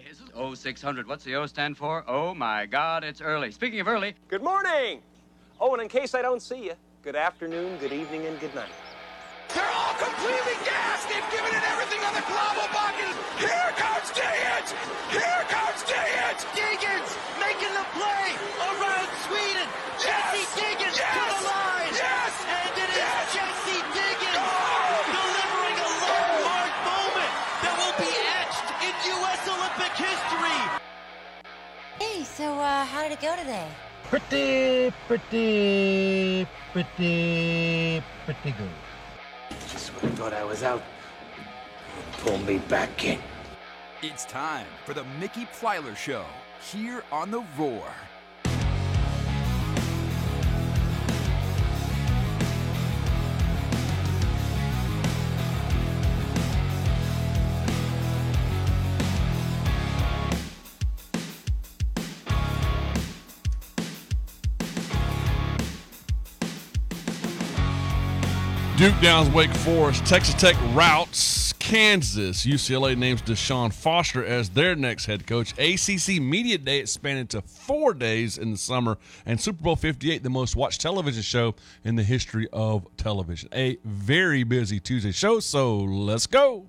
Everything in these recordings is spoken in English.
early. This is 0600. What's the O stand for? Oh my God, it's early. Speaking of early, Good morning. Oh, and in case I don't see you, good afternoon, good evening, and good night. They're all completely gassed. They've given it everything on the global bucket. Here comes Diggins. Here comes Diggins. Diggins making the play so uh, how did it go today? Pretty, pretty, pretty, pretty good. Just when I thought I was out, pull me back in. It's time for the Mickey Plyler Show here on the Roar. Duke Downs, Wake Forest, Texas Tech routes Kansas. UCLA names Deshaun Foster as their next head coach. ACC Media Day expanded to four days in the summer, and Super Bowl 58, the most watched television show in the history of television. A very busy Tuesday show, so let's go.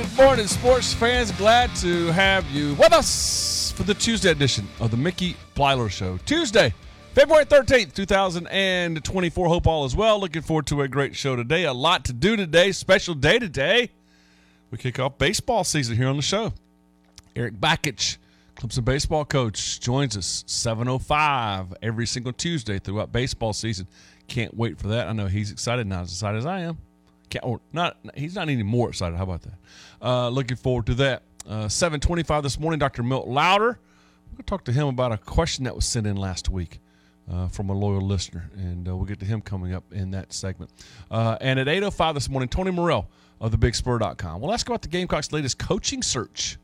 Good morning, sports fans. Glad to have you with us for the Tuesday edition of the Mickey Plyler Show. Tuesday, February 13th, 2024. Hope all is well. Looking forward to a great show today. A lot to do today. Special day today. We kick off baseball season here on the show. Eric Bakich, Clemson baseball coach, joins us 7:05 every single Tuesday throughout baseball season. Can't wait for that. I know he's excited, not as excited as I am. Or not, he's not any more excited. How about that? Uh, looking forward to that. Uh, 7:25 this morning. Dr. Milt Louder. We're gonna talk to him about a question that was sent in last week. Uh, from a loyal listener, and uh, we'll get to him coming up in that segment. Uh, and at 8.05 this morning, Tony Morell of thebigspur.com. We'll ask about the Gamecocks' latest coaching search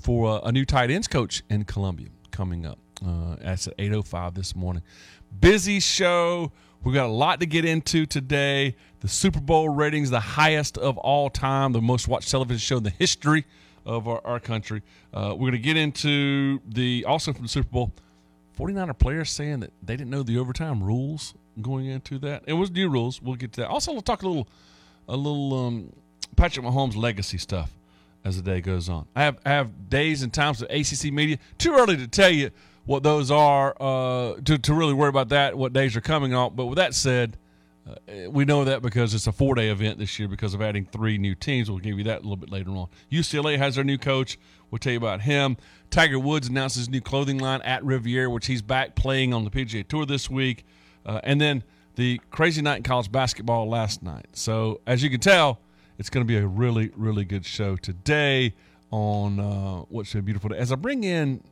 for uh, a new tight ends coach in Columbia coming up. Uh, that's at 8.05 this morning. Busy show. We've got a lot to get into today. The Super Bowl ratings, the highest of all time, the most watched television show in the history of our, our country. Uh, we're going to get into the, also from the Super Bowl, 49er players saying that they didn't know the overtime rules going into that. It was new rules. We'll get to that. Also, we'll talk a little, a little um, Patrick Mahomes legacy stuff as the day goes on. I have I have days and times of ACC media. Too early to tell you what those are uh, to to really worry about that. What days are coming on? But with that said, uh, we know that because it's a four day event this year because of adding three new teams. We'll give you that a little bit later on. UCLA has their new coach. We'll tell you about him. Tiger Woods announced his new clothing line at Riviera, which he's back playing on the PGA Tour this week. Uh, and then the crazy night in college basketball last night. So as you can tell, it's going to be a really, really good show today on uh, what's a beautiful day. As I bring in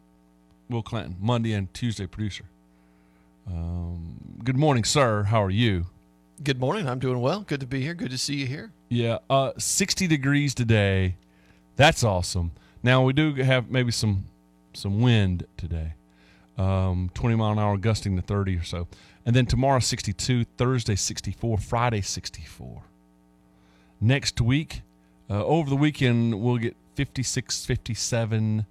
Will Clinton, Monday and Tuesday producer. Um, good morning, sir. How are you? Good morning. I'm doing well. Good to be here. Good to see you here. Yeah, uh, 60 degrees today. That's awesome. Now we do have maybe some some wind today. Um, 20 mile an hour gusting to 30 or so. And then tomorrow 62, Thursday 64, Friday 64. Next week, uh, over the weekend we'll get 56, 57.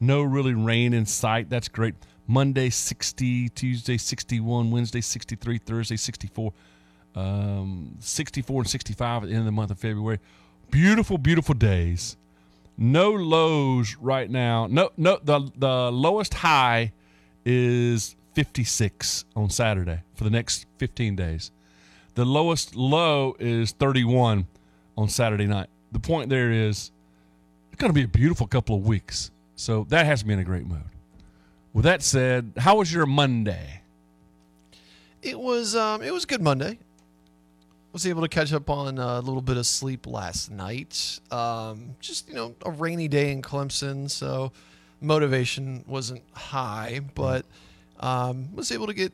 No really rain in sight. That's great. Monday 60, Tuesday 61, Wednesday 63, Thursday 64 um, 64 and 65 at the end of the month of February. Beautiful, beautiful days. No lows right now. No, no. The the lowest high is 56 on Saturday for the next 15 days. The lowest low is 31 on Saturday night. The point there is it's going to be a beautiful couple of weeks. So that has me in a great mood. With that said, how was your Monday? It was um, it was a good Monday. Was able to catch up on a little bit of sleep last night. Um, just you know, a rainy day in Clemson, so motivation wasn't high, but um, was able to get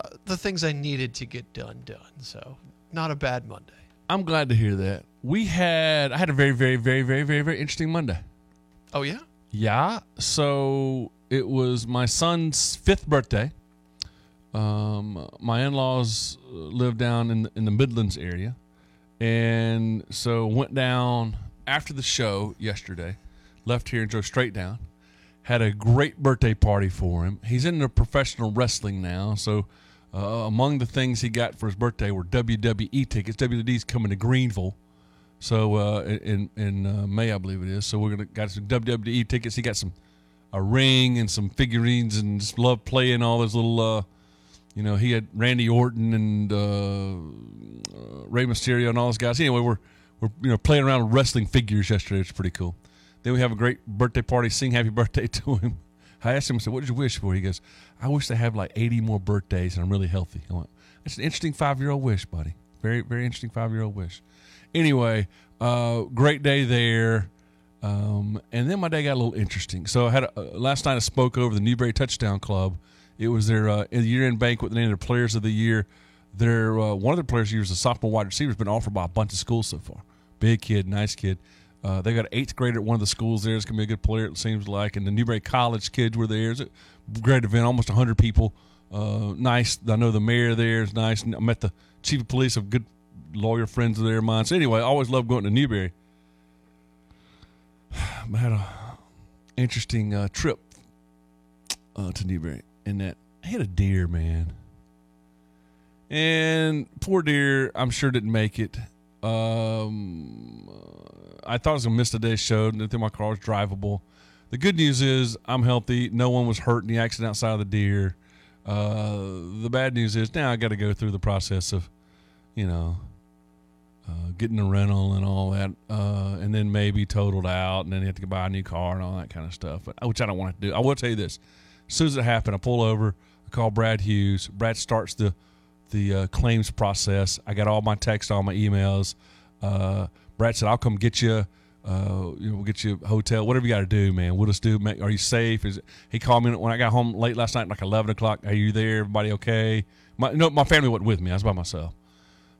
uh, the things I needed to get done done. So not a bad Monday. I'm glad to hear that. We had I had a very very very very very very interesting Monday. Oh yeah. Yeah. So it was my son's fifth birthday. Um, my in-laws live down in the, in the Midlands area, and so went down after the show yesterday. Left here and drove straight down. Had a great birthday party for him. He's into professional wrestling now, so uh, among the things he got for his birthday were WWE tickets. WWE's coming to Greenville. So uh, in in uh, May, I believe it is. So we're gonna got some WWE tickets. He got some a ring and some figurines, and just love playing all those little. Uh, you know, he had Randy Orton and uh, uh, Rey Mysterio and all those guys. Anyway, we're we're you know playing around with wrestling figures yesterday. It's pretty cool. Then we have a great birthday party. Sing happy birthday to him. I asked him, I said, "What did you wish for?" He goes, "I wish to have like 80 more birthdays, and I'm really healthy." I went, "That's an interesting five year old wish, buddy. Very very interesting five year old wish." Anyway, uh, great day there. Um, and then my day got a little interesting. So I had a, uh, last night I spoke over the Newberry Touchdown Club. It was their uh, year-end banquet. They named their Players of the Year. Their uh, one of their players of the year is a sophomore wide receiver. Has been offered by a bunch of schools so far. Big kid, nice kid. Uh, they got an eighth grader at one of the schools there. It's gonna be a good player. It seems like. And the Newberry College kids were there. It's a great event. Almost hundred people. Uh, nice. I know the mayor there is nice. I met the chief of police. Of good lawyer friends of their mine. So anyway, I always loved going to Newberry. I had a interesting uh, trip uh, to Newberry in that I had a deer, man. And poor deer, I'm sure didn't make it. Um, I thought I was gonna miss today's show. Didn't think my car was drivable. The good news is I'm healthy. No one was hurt in the accident outside of the deer. Uh, the bad news is now I got to go through the process of, you know, uh, getting a rental and all that, uh, and then maybe totaled out, and then you have to buy a new car and all that kind of stuff. But, which I don't want to do. I will tell you this: as soon as it happened, I pull over, I call Brad Hughes. Brad starts the the uh, claims process. I got all my texts, all my emails. Uh, Brad said, "I'll come get you." Uh, you know, we'll get you a hotel, whatever you got to do, man. We'll just do. Are you safe? Is he called me when I got home late last night, like eleven o'clock. Are you there? Everybody okay? My no, my family wasn't with me. I was by myself.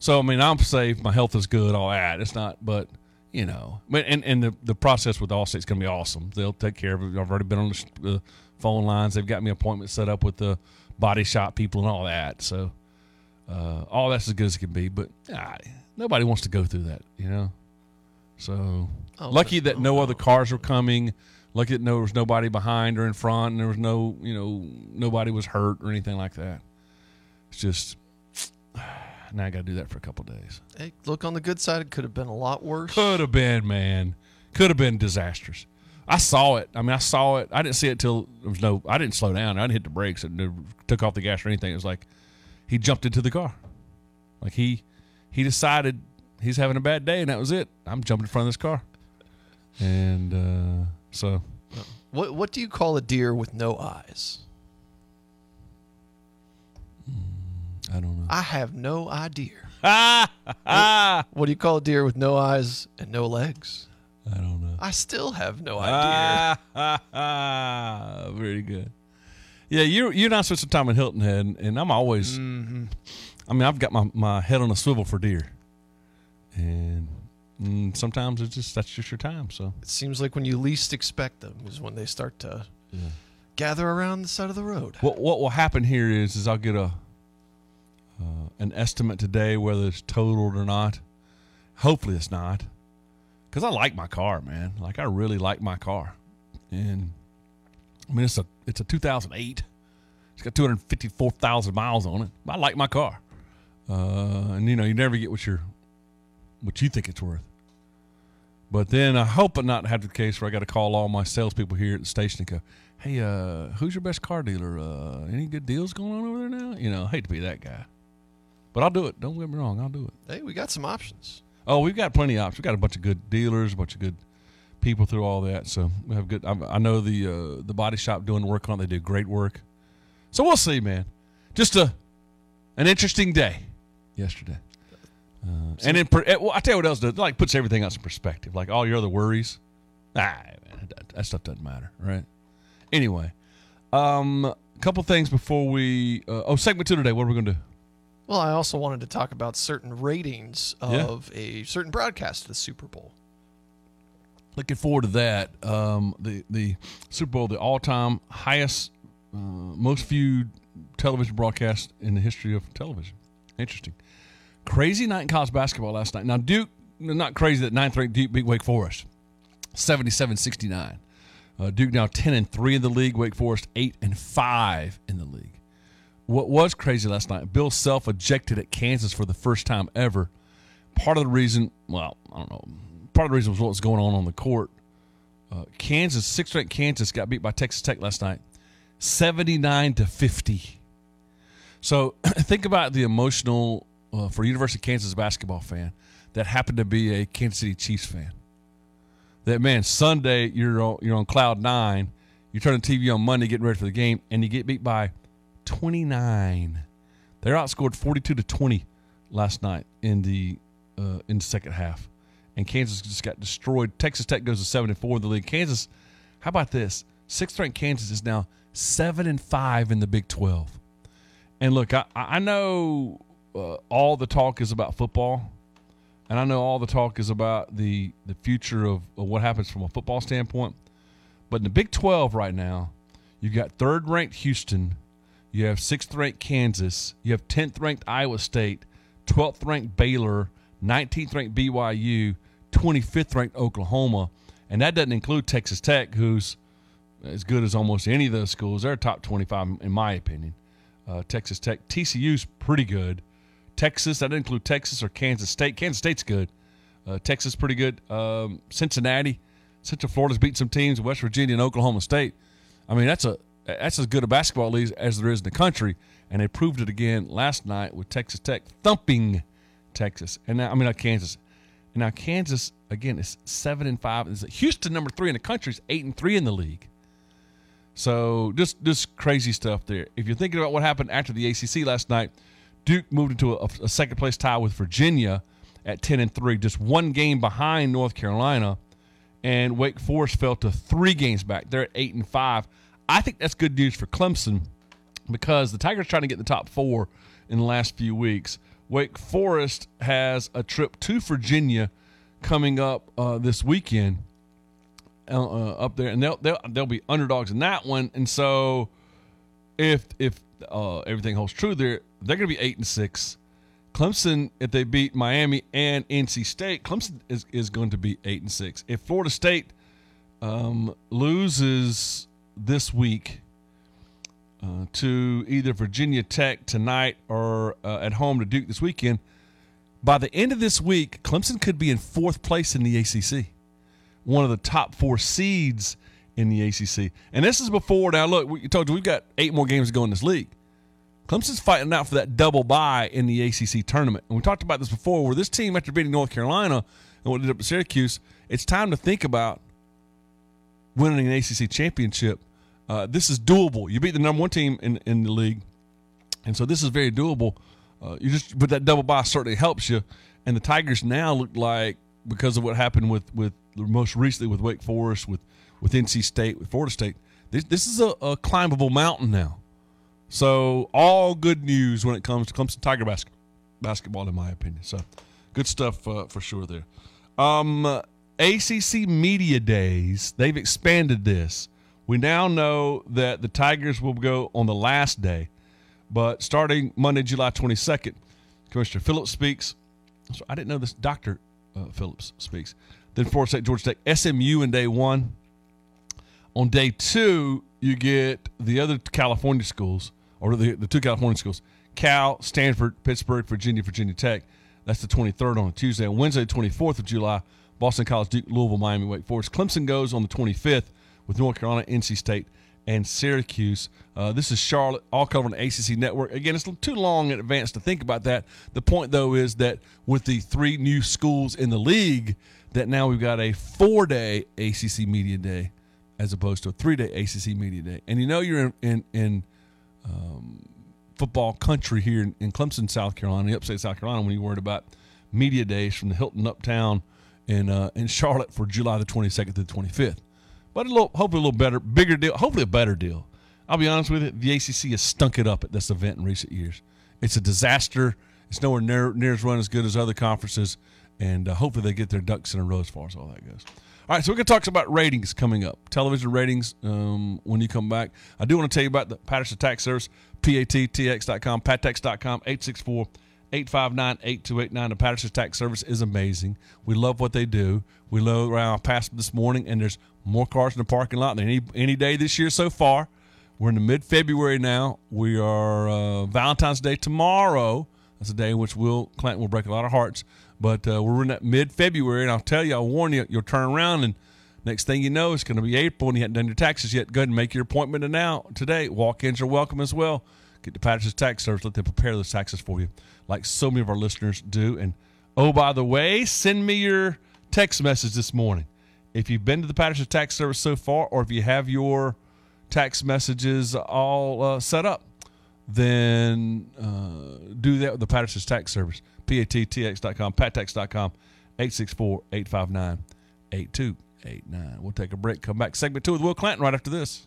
So I mean, I'm safe. My health is good. All that. It's not, but you know, but and and the the process with Allstate's going to be awesome. They'll take care of it. I've already been on the, phone lines. They've got me appointments set up with the body shop people and all that. So uh, all that's as good as it can be. But ah, nobody wants to go through that, you know. So Oh, lucky that no other cars were coming. Lucky that no, there was nobody behind or in front, and there was no, you know, nobody was hurt or anything like that. It's just now I got to do that for a couple days. Hey, look on the good side. It could have been a lot worse. Could have been, man. Could have been disastrous. I saw it. I mean, I saw it. I didn't see it till there was no. I didn't slow down. I didn't hit the brakes and took off the gas or anything. It was like he jumped into the car. Like he he decided he's having a bad day, and that was it. I'm jumping in front of this car, and uh, so What what do you call a deer with no eyes? I don't know. I have no idea. Ah, What do you call a deer with no eyes and no legs? I don't know. I still have no idea. Very good. Yeah, you're you and I spent some time in Hilton Head, and, and I'm always. Mm-hmm. I mean, I've got my, my head on a swivel for deer, and mm, sometimes it's just that's just your time. So It seems like when you least expect them is when they start to gather around the side of the road. what what will happen here is is I'll get a uh, an estimate today whether it's totaled or not. Hopefully, it's not, because I like my car, man. Like I really like my car, and I mean it's a it's a 2008. It's got 254,000 miles on it. I like my car, uh, and you know you never get what you're what you think it's worth. But then I hope it not have the case where I got to call all my salespeople here at the station and go, "Hey, uh, who's your best car dealer? Uh, any good deals going on over there now?" You know, I hate to be that guy, but I'll do it. Don't get me wrong, I'll do it. Hey, we got some options. Oh, we've got plenty of options. We've got a bunch of good dealers, a bunch of good people through all that. So we have good. I, I know the uh, the body shop doing work on. it. They do great work. So we'll see, man. Just a an interesting day yesterday. Uh, and in, eh, well, I tell you what else does. Like puts everything else in perspective. Like all your other worries, ah, man, that, that stuff doesn't matter, right? Anyway, um, a couple things before we. Uh, oh, segment two today. What are we going to do? Well, I also wanted to talk about certain ratings Yeah. of a certain broadcast of the Super Bowl. Looking forward to that. Um, the the Super Bowl, the all time highest, uh, most viewed television broadcast in the history of television. Interesting. Crazy night in college basketball last night. Now Duke, not crazy that ninth ranked Duke beat Wake Forest, 77-69. Uh, Duke now ten and three in the league. Wake Forest eight and five in the league. What was crazy last night? Bill Self ejected at Kansas for the first time ever. Part of the reason, well, I don't know. Part of the reason was what was going on on the court. Uh, Kansas, sixth ranked Kansas, got beat by Texas Tech last night, seventy-nine to fifty. So think about the emotional uh, for University of Kansas basketball fan that happened to be a Kansas City Chiefs fan. That man, Sunday you're on, you're on cloud nine. You turn the TV on Monday, getting ready for the game, and you get beat by 29. They're outscored 42 to 20 last night in the uh, in the second half, and Kansas just got destroyed. Texas Tech goes to seven and four in the league. Kansas, how about this? Sixth ranked Kansas is now seven and five in the Big 12. And look, I I know uh, all the talk is about football, and I know all the talk is about the the future of, of what happens from a football standpoint. But in the Big 12 right now, you've got third ranked Houston, you have sixth ranked Kansas, you have 10th ranked Iowa State, 12th ranked Baylor, 19th ranked BYU, 25th ranked Oklahoma, and that doesn't include Texas Tech, who's as good as almost any of those schools. They're top 25 in my opinion. Uh, Texas Tech, TCU's pretty good. Texas, that doesn't include Texas or Kansas State. Kansas State's good. Uh, Texas pretty good. Um, Cincinnati, Central Florida's beat some teams. West Virginia and Oklahoma State. I mean, that's a that's as good a basketball league as there is in the country, and they proved it again last night with Texas Tech thumping Texas, and now I mean not Kansas. And now Kansas again is seven and five. Is Houston number three in the country is eight and three in the league. So just just crazy stuff there. If you're thinking about what happened after the ACC last night, Duke moved into a, a second place tie with Virginia at ten and three, just one game behind North Carolina, and Wake Forest fell to three games back. They're at eight and five. I think that's good news for Clemson because the Tigers trying to get in the top four in the last few weeks. Wake Forest has a trip to Virginia coming up uh, this weekend uh, uh, up there, and they'll, they'll they'll be underdogs in that one. And so, if if uh, everything holds true, there they're going to be eight and six. Clemson, if they beat Miami and NC State, Clemson is, is going to be eight and six. If Florida State um, loses this week uh, to either Virginia Tech tonight or uh, at home to Duke this weekend, by the end of this week, Clemson could be in fourth place in the ACC, one of the top four seeds in the ACC. And this is before now. Look, we told you we've got eight more games to go in this league. Clemson's fighting out for that double bye in the ACC tournament. And we talked about this before, where this team, after beating North Carolina and what did up at Syracuse, it's time to think about winning an ACC championship. Uh, this is doable. You beat the number one team in, in the league, and so this is very doable. Uh, you just but that double bye certainly helps you. And the Tigers now look like because of what happened with with most recently with Wake Forest, with with NC State, with Florida State. This this is a, a climbable mountain now. So all good news when it comes to Clemson Tiger basket, basketball, in my opinion. So good stuff uh, for sure there. Um, ACC Media Days, they've expanded this. We now know that the Tigers will go on the last day, but starting Monday, July 22nd, Commissioner Phillips speaks. So I didn't know this. Dr. Uh, Phillips speaks. Then Florida State, Georgia Tech, SMU in day one. On day two, you get the other California schools, or the, the two California schools Cal, Stanford, Pittsburgh, Virginia, Virginia Tech. That's the 23rd on a Tuesday. On Wednesday, 24th of July, Boston College, Duke, Louisville, Miami, Wake Forest. Clemson goes on the 25th with North Carolina, NC State, and Syracuse. Uh, this is Charlotte, all covered on the ACC Network. Again, it's too long in advance to think about that. The point, though, is that with the three new schools in the league, that now we've got a four-day ACC Media Day as opposed to a three-day ACC Media Day. And you know you're in in, in um, football country here in, in Clemson, South Carolina, upstate South Carolina, when you're worried about media days from the Hilton Uptown in uh, in Charlotte for July the 22nd to the 25th. But a little, hopefully a little better, bigger deal, hopefully a better deal. I'll be honest with you, the ACC has stunk it up at this event in recent years. It's a disaster. It's nowhere near, near as run as good as other conferences, and uh, hopefully they get their ducks in a row as far as all that goes. All right, so we're going to talk about ratings coming up, television ratings um, when you come back. I do want to tell you about the Patterson Tax Service, pattx.com, pattex.com, 864 859 8289. The Patterson Tax Service is amazing. We love what they do. We love around past this morning, and there's more cars in the parking lot than any, any day this year so far. We're in the mid February now. We are uh, Valentine's Day tomorrow. That's a day in which Will Clanton will break a lot of hearts. But uh, we're in that mid February, and I'll tell you, I'll warn you, you'll turn around, and next thing you know, it's going to be April, and you haven't done your taxes yet. Go ahead and make your appointment now, today. Walk ins are welcome as well. Get the Patterson's Tax Service, let them prepare those taxes for you, like so many of our listeners do. And oh, by the way, send me your text message this morning. If you've been to the Patterson Tax Service so far, or if you have your text messages all uh, set up, then uh, do that with the Patterson's Tax Service. PATTX.com, pattex.com, 864 859 8289. We'll take a break, come back. Segment two with Will Clanton right after this.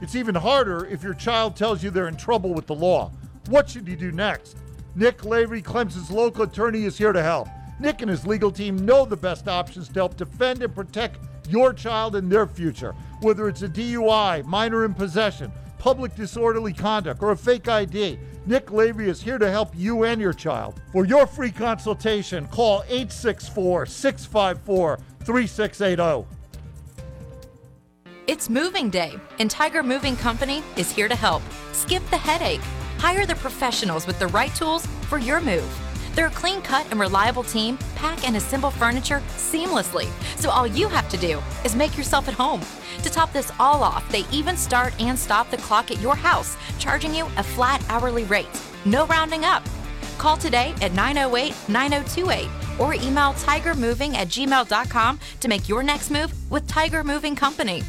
It's even harder if your child tells you they're in trouble with the law. What should you do next? Nick Lavery, Clemson's local attorney, is here to help. Nick and his legal team know the best options to help defend and protect your child and their future. Whether it's a DUI, minor in possession, public disorderly conduct, or a fake ID, Nick Lavery is here to help you and your child. For your free consultation, call 864 654 3680. It's moving day, and Tiger Moving Company is here to help. Skip the headache. Hire the professionals with the right tools for your move. They're a clean cut and reliable team, pack and assemble furniture seamlessly. So all you have to do is make yourself at home. To top this all off, they even start and stop the clock at your house, charging you a flat hourly rate. No rounding up. Call today at 908 9028 or email tigermoving at gmail.com to make your next move with Tiger Moving Company.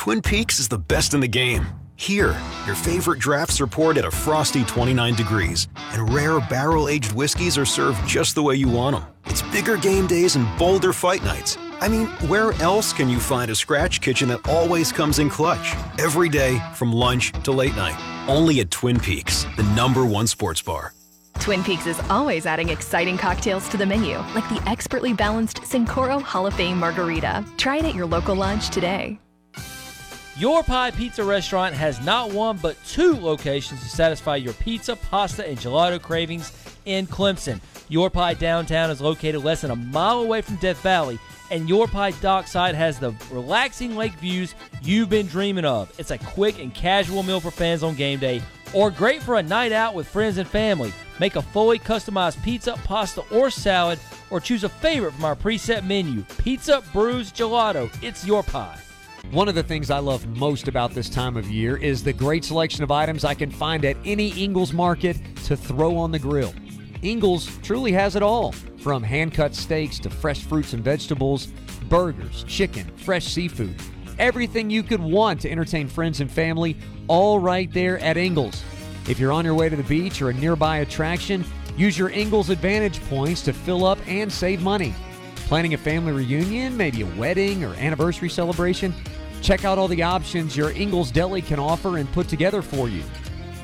Twin Peaks is the best in the game. Here, your favorite drafts are poured at a frosty 29 degrees, and rare barrel aged whiskeys are served just the way you want them. It's bigger game days and bolder fight nights. I mean, where else can you find a scratch kitchen that always comes in clutch? Every day, from lunch to late night. Only at Twin Peaks, the number one sports bar. Twin Peaks is always adding exciting cocktails to the menu, like the expertly balanced Cincoro Hall of Fame Margarita. Try it at your local lodge today. Your Pie Pizza Restaurant has not one but two locations to satisfy your pizza, pasta, and gelato cravings in Clemson. Your Pie Downtown is located less than a mile away from Death Valley, and Your Pie Dockside has the relaxing lake views you've been dreaming of. It's a quick and casual meal for fans on game day, or great for a night out with friends and family. Make a fully customized pizza, pasta, or salad, or choose a favorite from our preset menu pizza, brews, gelato. It's Your Pie. One of the things I love most about this time of year is the great selection of items I can find at any Ingles market to throw on the grill. Ingles truly has it all from hand cut steaks to fresh fruits and vegetables, burgers, chicken, fresh seafood, everything you could want to entertain friends and family, all right there at Ingles. If you're on your way to the beach or a nearby attraction, use your Ingles Advantage points to fill up and save money. Planning a family reunion, maybe a wedding or anniversary celebration? Check out all the options your Ingles Deli can offer and put together for you.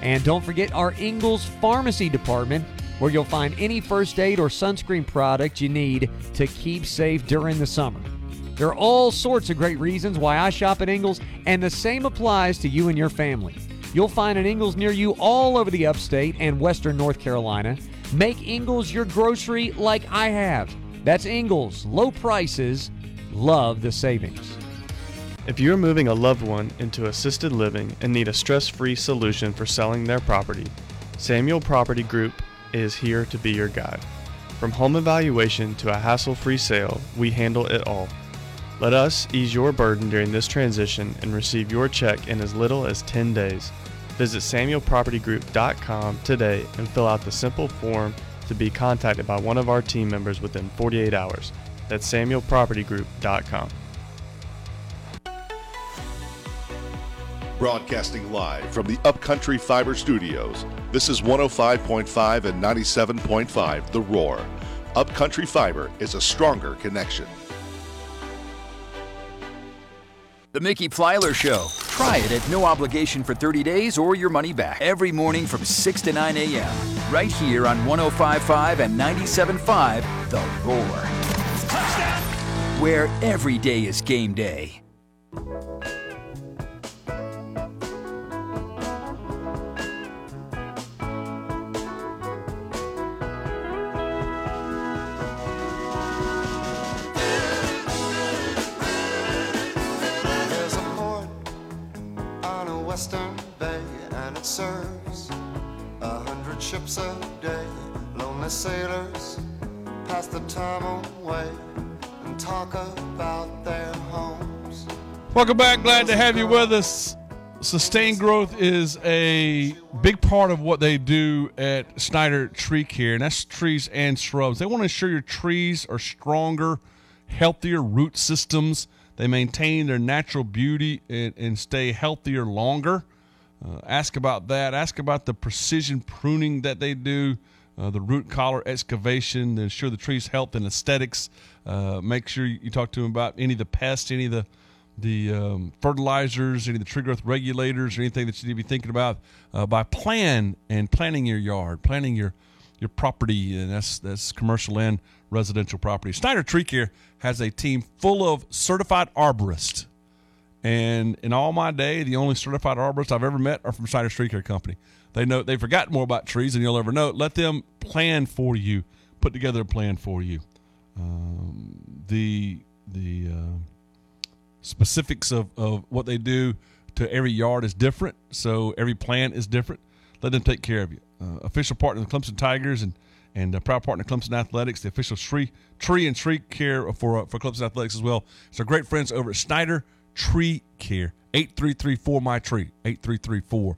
And don't forget our Ingles Pharmacy Department, where you'll find any first aid or sunscreen product you need to keep safe during the summer. There are all sorts of great reasons why I shop at Ingles, and the same applies to you and your family. You'll find an Ingles near you all over the upstate and western North Carolina. Make Ingles your grocery like I have. That's Ingles. Low prices, love the savings. If you're moving a loved one into assisted living and need a stress free solution for selling their property, Samuel Property Group is here to be your guide. From home evaluation to a hassle free sale, we handle it all. Let us ease your burden during this transition and receive your check in as little as 10 days. Visit SamuelPropertyGroup.com today and fill out the simple form to be contacted by one of our team members within 48 hours. That's SamuelPropertyGroup.com. Broadcasting live from the Upcountry Fiber Studios, this is 105.5 and 97.5 The Roar. Upcountry Fiber is a stronger connection. The Mickey Plyler Show. Try it at no obligation for 30 days or your money back every morning from 6 to 9 a.m. Right here on 105.5 and 97.5 The Roar. Where every day is game day. Ships a day. Lonely sailors pass the time away and talk about their homes. Welcome back. Glad to have you with us. Sustained growth is a big part of what they do at Snyder Tree Care, and that's trees and shrubs. They want to ensure your trees are stronger, healthier root systems. They maintain their natural beauty and, and stay healthier longer. Uh, ask about that. Ask about the precision pruning that they do, uh, the root collar excavation to ensure the tree's health and aesthetics. Uh, make sure you talk to them about any of the pests, any of the the um, fertilizers, any of the tree growth regulators, or anything that you need to be thinking about uh, by plan and planning your yard, planning your your property, and that's that's commercial and residential property. Snyder Tree Care has a team full of certified arborists. And in all my day, the only certified arborists I've ever met are from Snyder Tree Care Company. They know they've forgotten more about trees than you'll ever know. Let them plan for you, put together a plan for you. Um, the the uh, specifics of, of what they do to every yard is different, so every plant is different. Let them take care of you. Uh, official partner of the Clemson Tigers and and a proud partner of Clemson Athletics, the official tree tree and tree care for uh, for Clemson Athletics as well. So great friends over at Snyder Tree Care. Eight three three four my tree. Eight three three four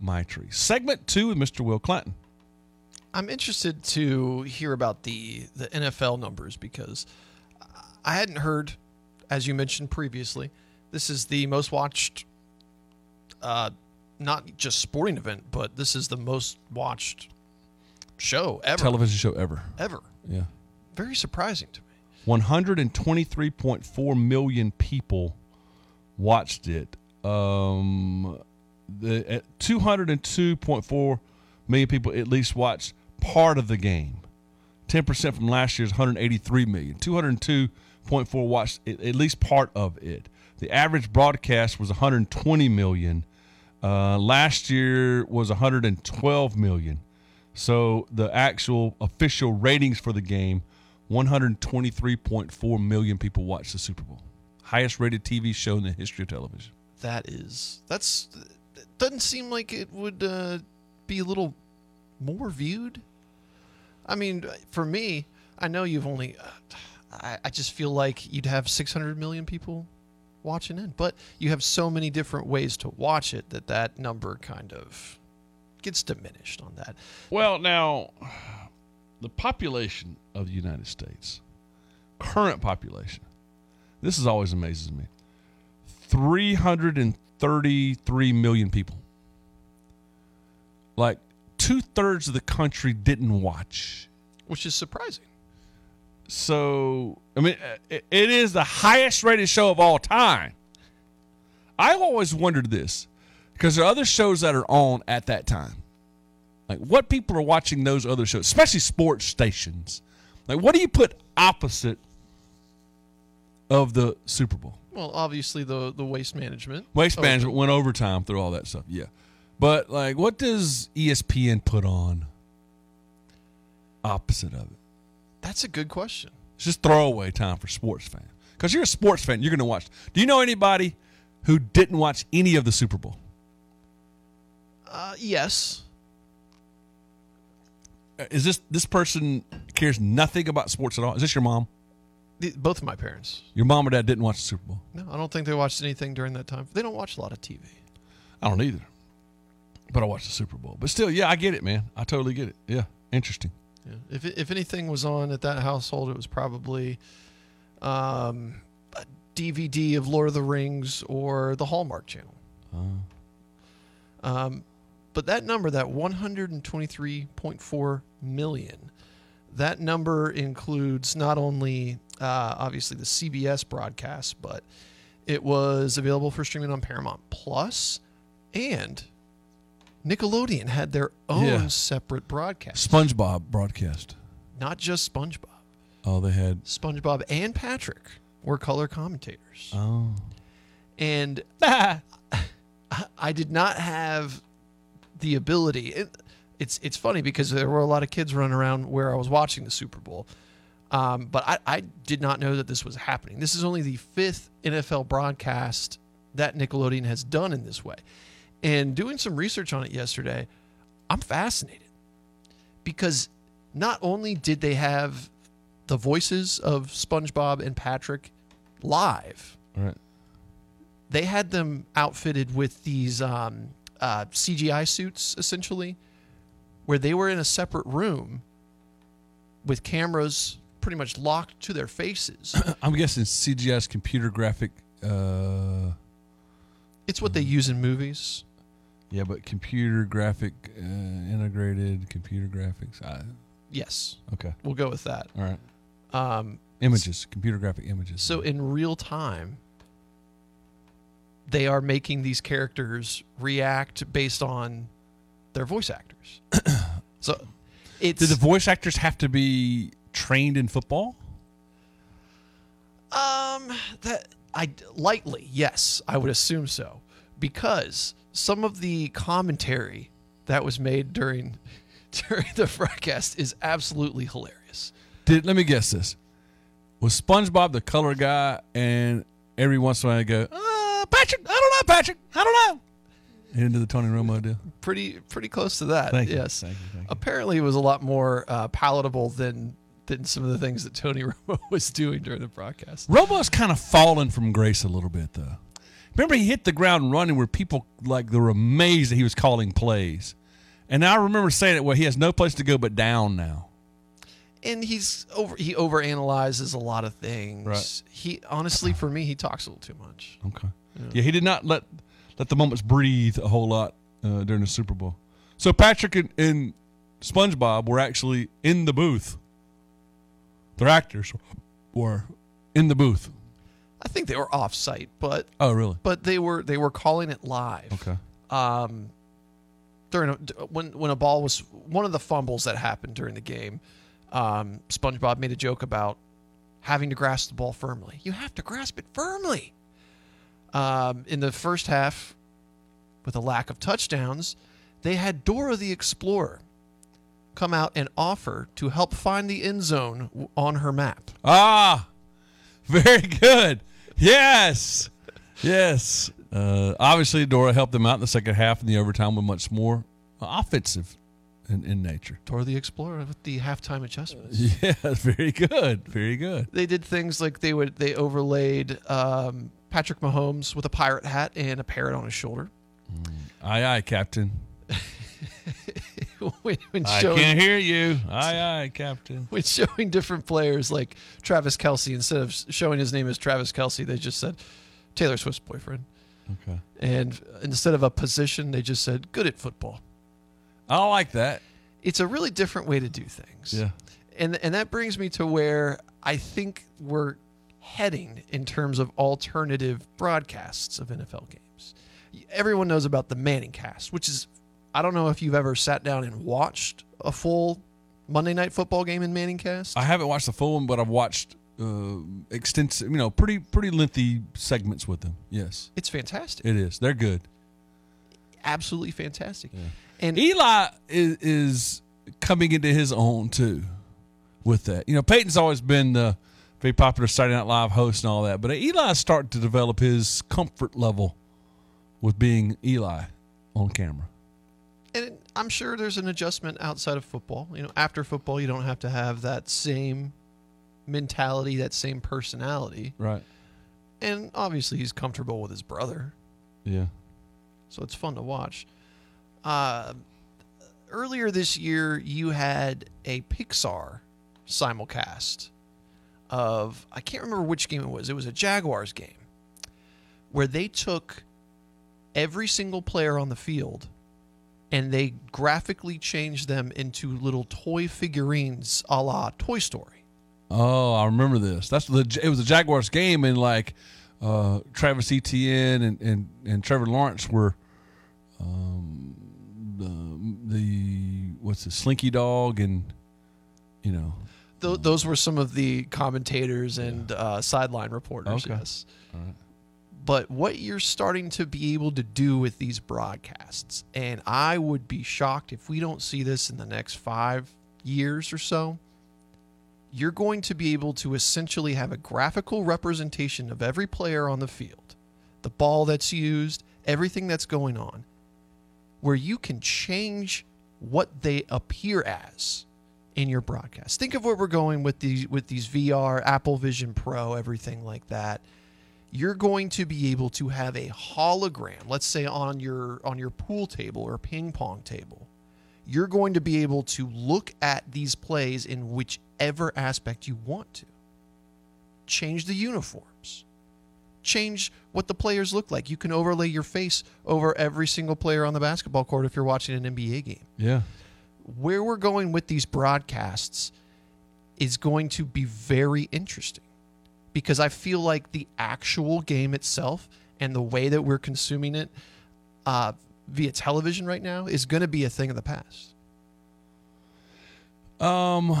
my tree. Segment two with Mr. Will Clanton. I'm interested to hear about the the NFL numbers because I hadn't heard, as you mentioned previously, this is the most watched, uh, not just sporting event, but this is the most watched show ever, Television show ever. ever. Yeah. Very surprising to me. 123.4 million people watched it. Um, the at 202.4 million people at least watched part of the game. 10% from last year's 183 million. 202.4 watched at at least part of it. The average broadcast was 120 million. Uh, last year was 112 million. So the actual official ratings for the game, 123.4 million people watched the Super Bowl. Highest rated TV show in the history of television. That is that's it doesn't seem like it would uh, be a little more viewed. I mean, for me, I know you've only. Uh, I, I just feel like you'd have 600 million people watching in, but you have so many different ways to watch it that that number kind of gets diminished on that. Well, now, the population of the United States, current population, this is always amazes me 333 million people. Like two thirds of the country didn't watch. Which is surprising. So, I mean, it, it is the highest rated show of all time. I always wondered this because there are other shows that are on at that time. Like, what people are watching those other shows, especially sports stations. Like, what do you put opposite of the Super Bowl? Well, obviously the the waste management. Waste Oh, management went overtime through all that stuff. Yeah. But, like, what does ESPN put on opposite of it? That's a good question. It's just throwaway time for sports fans. Because you're a sports fan, you're going to watch. Do you know anybody who didn't watch any of the Super Bowl? Uh, yes. Uh, Is this this person cares nothing about sports at all? Is this your mom? Both of my parents. Your mom or dad didn't watch the Super Bowl. No, I don't think they watched anything during that time. They don't watch a lot of TV. I don't either. But I watched the Super Bowl. But still, yeah, I get it, man. I totally get it. Yeah, interesting. Yeah. If if anything was on at that household, it was probably um, a DVD of Lord of the Rings or the Hallmark Channel. Um, but that number, that 123.4 million, that number includes not only uh, obviously the CBS broadcast, but it was available for streaming on Paramount Plus, and Nickelodeon had their own Yeah. separate broadcast. SpongeBob broadcast. Not just SpongeBob. Oh, they had. SpongeBob and Patrick were color commentators. Oh. And I did not have the ability. It, it's it's funny because there were a lot of kids running around where I was watching the Super Bowl, um, but I, I did not know that this was happening. This is only the fifth NFL broadcast that Nickelodeon has done in this way. And doing some research on it yesterday, I'm fascinated because not only did they have the voices of SpongeBob and Patrick live, Right. they had them outfitted with these um, uh, CGI suits, essentially, where they were in a separate room with cameras pretty much locked to their faces. I'm guessing CGI's computer graphic. Uh, it's what they use in movies. Yeah, but computer graphic uh, integrated computer graphics. I, Yes. Okay. We'll go with that. All right. Um, Images, computer graphic images. So in real time, they are making these characters react based on their voice actors. so it's Did the voice actors have to be trained in football? Um, that I lightly, yes, I would assume so, because some of the commentary that was made during during the broadcast is absolutely hilarious. Did let me guess this? Was SpongeBob the color guy, and every once in a while I go, uh, Patrick, I don't know, Patrick, I don't know. Into the Tony Romo deal. Pretty pretty close to that. Thank you, yes. thank you, thank Apparently, it was a lot more uh, palatable than than some of the things that Tony Romo was doing during the broadcast. Romo's kind of fallen from grace a little bit, though. Remember, he hit the ground running where people like they were amazed that he was calling plays, and I remember saying it. Well, he has no place to go but down now. and he's over he overanalyzes a lot of things. Right. He honestly for me he talks a little too much. Okay. Yeah, he did not let let the moments breathe a whole lot uh, during the Super Bowl. So Patrick and, and SpongeBob were actually in the booth. Their actors were in the booth. I think they were off site, but Oh, really? but they were they were calling it live. Okay. Um during a, when when a ball was one of the fumbles that happened during the game, um, SpongeBob made a joke about having to grasp the ball firmly. You have to grasp it firmly. Um, in the first half, with a lack of touchdowns, they had Dora the Explorer come out and offer to help find the end zone on her map. Ah, very good. Yes, yes. Uh, obviously, Dora helped them out in the second half and the overtime with much more offensive in, in nature. Dora the Explorer with the halftime adjustments. Yeah, very good. Very good. They did things like they would they overlaid um, Patrick Mahomes with a pirate hat and a parrot on his shoulder. Aye, aye, Captain. when, when I can't hear you. Aye, aye, Captain. When showing different players like Travis Kelce, instead of showing his name as Travis Kelce, they just said Taylor Swift's boyfriend. Okay. And instead of a position, they just said good at football. I like that. It's a really different way to do things. Yeah. And and that brings me to where I think we're heading in terms of alternative broadcasts of NFL games. Everyone knows about the Manning cast, which is I don't know if you've ever sat down and watched a full Monday night football game in Manning cast. I haven't watched the full one, but I've watched uh, extensive, you know, pretty pretty lengthy segments with them. Yes, It's fantastic. it is. They're good. Absolutely fantastic. And Eli is, is coming into his own too with that. You know, Peyton's always been the very popular Saturday Night Live host and all that, but Eli's starting to develop his comfort level with being Eli on camera. And I'm sure there's an adjustment outside of football. You know, after football, you don't have to have that same mentality, that same personality. Right. And obviously, he's comfortable with his brother. Yeah. So it's fun to watch. Uh, earlier this year, you had a Pixar simulcast of, I can't remember which game it was. It was a Jaguars game where they took every single player on the field and they graphically changed them into little toy figurines a la Toy Story. Oh, I remember this. That's the it was a Jaguars game, and like uh, Travis Etienne and, and and Trevor Lawrence were um, the the what's the Slinky Dog and you know Th- those were some of the commentators and uh, sideline reporters. Okay. Yes. All right. But what you're starting to be able to do with these broadcasts, and I would be shocked if we don't see this in the next five years or so. You're going to be able to essentially have a graphical representation of every player on the field, the ball that's used, everything that's going on, where you can change what they appear as in your broadcast. Think of where we're going with these with these VR, Apple Vision Pro, everything like that. You're going to be able to have a hologram, let's say on your on your pool table or ping pong table. You're going to be able to look at these plays in whichever aspect you want to. Change the uniforms. Change what the players look like. You can overlay your face over every single player on the basketball court if you're watching an NBA game yeah where we're going with these broadcasts is going to be very interesting because I feel like the actual game itself and the way that we're consuming it uh, via television right now is going to be a thing of the past. Um,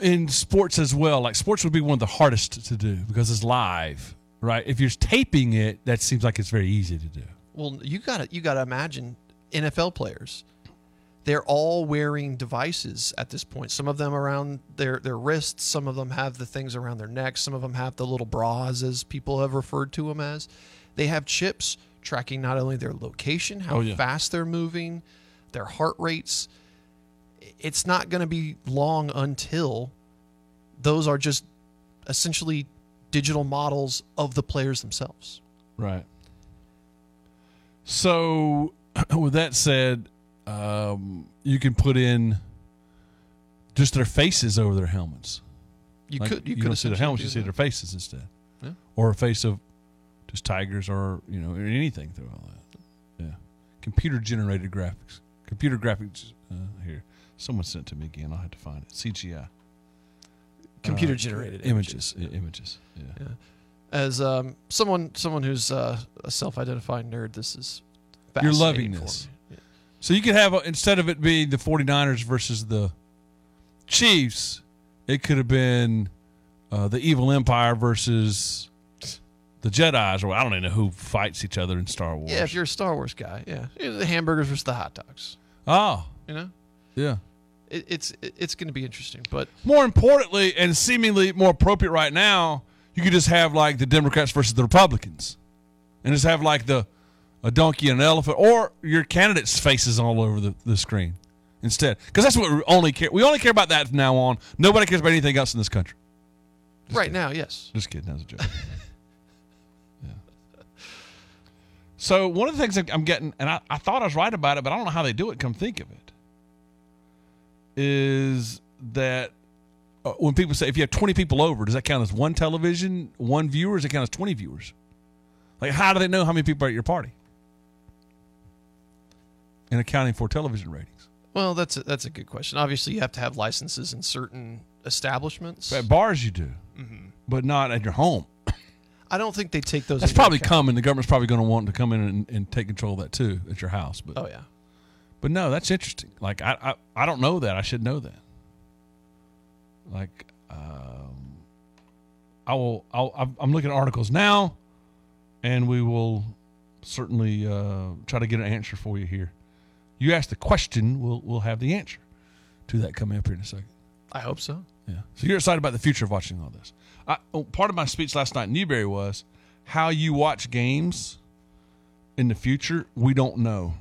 in sports as well, like sports would be one of the hardest to do because it's live, right? If you're taping it, that seems like it's very easy to do. Well, you got to you got to imagine NFL players. They're all wearing devices at this point. Some of them around their their wrists, some of them have the things around their necks, some of them have the little bras as people have referred to them as. They have chips tracking not only their location, how Oh, yeah. fast they're moving, their heart rates. It's not going to be long until those are just essentially digital models of the players themselves. Right. So, with that said, um, you can put in just their faces over their helmets. You Like, could- you you could don't see their helmets; you see their faces instead, Yeah. or a face of just tigers, or you know anything through all that. Yeah, computer generated graphics, computer graphics. Uh, here, someone sent it to me again. I'll have to find it. CGI, Computer Uh, generated images. i- Images. Yeah. Yeah. As um, someone someone who's uh, a self-identified nerd, this is You're loving this. So you could have, instead of it being the 49ers versus the Chiefs, it could have been uh, the Evil Empire versus the Jedi's, or I don't even know who fights each other in Star Wars. Yeah, if you're a Star Wars guy, yeah, the hamburgers versus the hot dogs. Oh, You know, yeah. it, it's it's going to be interesting. But More importantly, and seemingly more appropriate right now, you could just have like the Democrats versus the Republicans, and just have like the a donkey and an elephant, or your candidates' faces all over the, the screen instead, because that's what we only care. We only care about that from now on. Nobody cares about anything else in this country. right now, yes, Just kidding. That was a joke. yeah. So one of the things I'm getting, and I, I thought I was right about it, but I don't know how they do it. Come think of it, is that uh, when people say if you have 20 people over, does that count as one television, one viewer? Or does it count as 20 viewers? Like, how do they know how many people are at your party? And accounting for television ratings. well, that's a, that's a good question. Obviously, you have to have licenses in certain establishments. At bars, you do, Mhm. but not at your home. I don't think they take those. That's probably account. coming. The government's probably going to want to come in and, and take control of that too at your house. But Oh yeah, but no, that's interesting. Like I I, I don't know that. I should know that. Like um, I will. I'll, I'm- I'm looking at articles now, and we will certainly uh, try to get an answer for you here. You ask the question, we'll we'll have the answer to that coming up here in a second. I hope so. Yeah. So you're excited about the future of watching all this. I, oh, part of my speech last night in Newberry was how you watch games in the future. We don't know.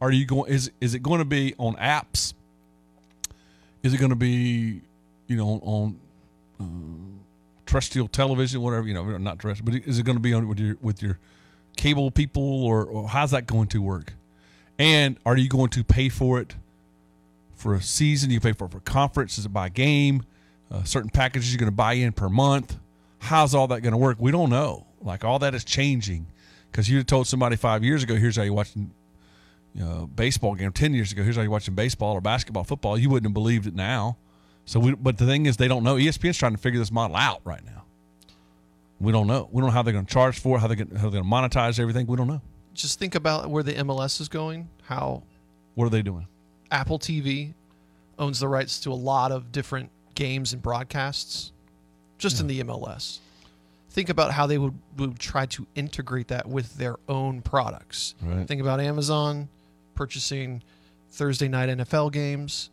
Are you going? Is is it going to be on apps? Is it going to be you know, on, uh, terrestrial television, whatever you know, not terrestrial, but is it going to be on with your with your cable people, or, or how's that going to work? And are you going to pay for it for a season? You pay for it for conference? Is it by game? Uh, certain packages you're going to buy in per month. How's all that going to work? We don't know. Like all that is changing because you'd told somebody five years ago, here's how you watch you know, baseball game. Ten years ago, here's how you're watching baseball or basketball, football. You wouldn't have believed it now. So, we, but the thing is, they don't know. ESPN's trying to figure this model out right now. We don't know. We don't know how they're going to charge for it, how they're going to monetize everything. We don't know. Just think about where the MLS is going. How What are they doing? Apple TV owns the rights to a lot of different games and broadcasts, just in the MLS. Think about how they would, would try to integrate that with their own products. Right. Think about Amazon purchasing Thursday night NFL games.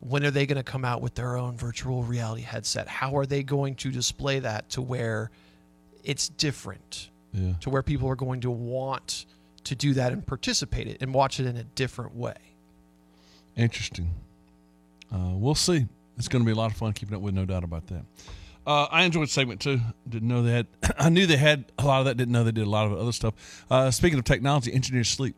When are they going to come out with their own virtual reality headset? How are they going to display that to where it's different? Yeah. To where people are going to want to do that and participate it and watch it in a different way. Interesting. Uh, we'll see. It's going to be a lot of fun keeping up with, no doubt about that. Uh, I enjoyed segment two. Didn't know they had. I knew they had a lot of that. Didn't know they did a lot of other stuff. Uh, speaking of technology, engineers sleep.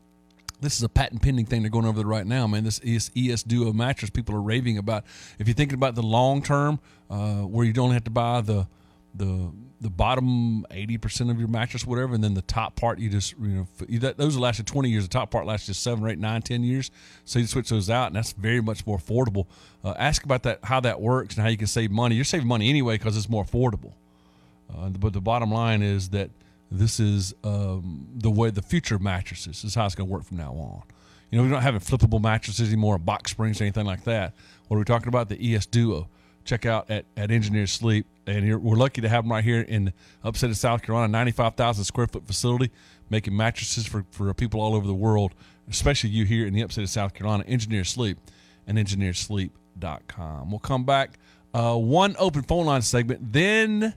This is a patent pending thing they're going over there right now, man. This ES, ES Duo mattress people are raving about. If you're thinking about the long term, uh, where you don't have to buy the the the bottom eighty percent of your mattress, whatever, and then the top part you just you know that, those lasted twenty years. The top part lasts just seven or nine, ten years. So you switch those out, and that's very much more affordable. Uh, ask about that, how that works, and how you can save money. You're saving money anyway because it's more affordable. Uh, but the bottom line is that this is um, the way the future of mattresses is how it's going to work from now on. You know, we don't have flippable mattresses anymore, box springs, or anything like that. What are we talking about? The ES Duo. Check out at, at Engineer Sleep. And we're lucky to have them right here in upstate of South Carolina, 95,000 square foot facility, making mattresses for, for people all over the world, especially you here in the upstate of South Carolina. Engineer Sleep and engineersleep.com. We'll come back. Uh, one open phone line segment. Then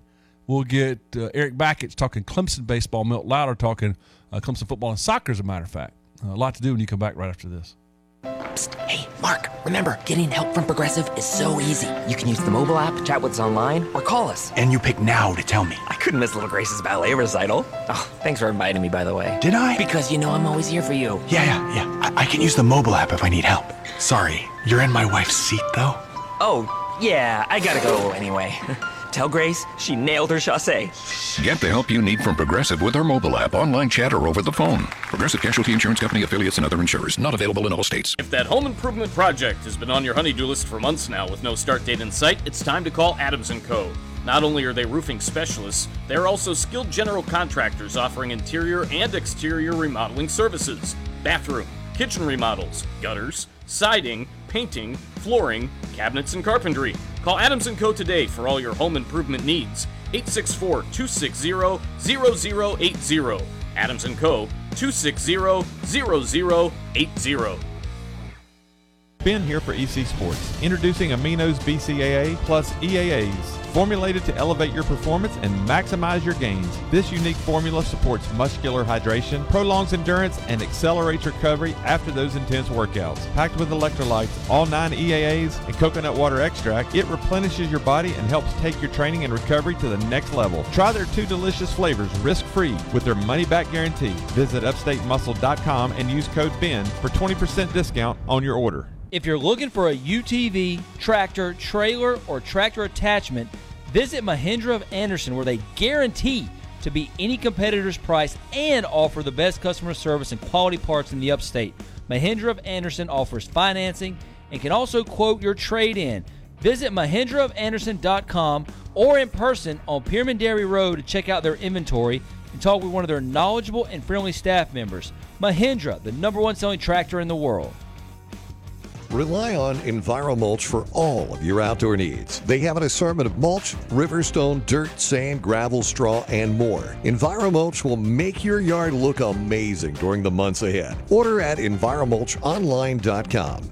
we'll get uh, Eric Bakich talking Clemson baseball, Milt Louder talking uh, Clemson football and soccer, as a matter of fact. Uh, a lot to do when you come back right after this. Hey, Mark, remember, getting help from Progressive is so easy. You can use the mobile app, chat with us online, or call us. And you pick now to tell me. I couldn't miss Little Grace's ballet recital. Oh, thanks for inviting me, by the way. Did I? Because you know I'm always here for you. Yeah, yeah, yeah. I, I can use the mobile app if I need help. Sorry, you're in my wife's seat, though? Oh, yeah, I gotta go anyway. Tell Grace she nailed her chassé. Get the help you need from Progressive with our mobile app, online chat, or over the phone. Progressive Casualty Insurance Company affiliates and other insurers. Not available in all states. If that home improvement project has been on your honeydew list for months now with no start date in sight, it's time to call Adams & Co. Not only are they roofing specialists, they're also skilled general contractors offering interior and exterior remodeling services, bathroom, kitchen remodels, gutters, siding, painting, flooring, cabinets, and carpentry. Call Adams & Co. today for all your home improvement needs. 864-260-0080. Adams & Co. 260-0080. Ben here for EC Sports, introducing Amino's BCAA plus EAAs, formulated to elevate your performance and maximize your gains. This unique formula supports muscular hydration, prolongs endurance, and accelerates recovery after those intense workouts. Packed with electrolytes, all nine EAAs, and coconut water extract, it replenishes your body and helps take your training and recovery to the next level. Try their two delicious flavors risk-free with their money-back guarantee. Visit upstatemuscle.com and use code BEN for 20% discount on your order. If you're looking for a UTV, tractor, trailer, or tractor attachment, visit Mahindra of Anderson where they guarantee to beat any competitor's price and offer the best customer service and quality parts in the upstate. Mahindra of Anderson offers financing and can also quote your trade in. Visit MahindraofAnderson.com or in person on Pyramid Dairy Road to check out their inventory and talk with one of their knowledgeable and friendly staff members. Mahindra, the number one selling tractor in the world. Rely on EnviroMulch for all of your outdoor needs. They have an assortment of mulch, riverstone, dirt, sand, gravel, straw, and more. EnviroMulch will make your yard look amazing during the months ahead. Order at EnviroMulchOnline.com.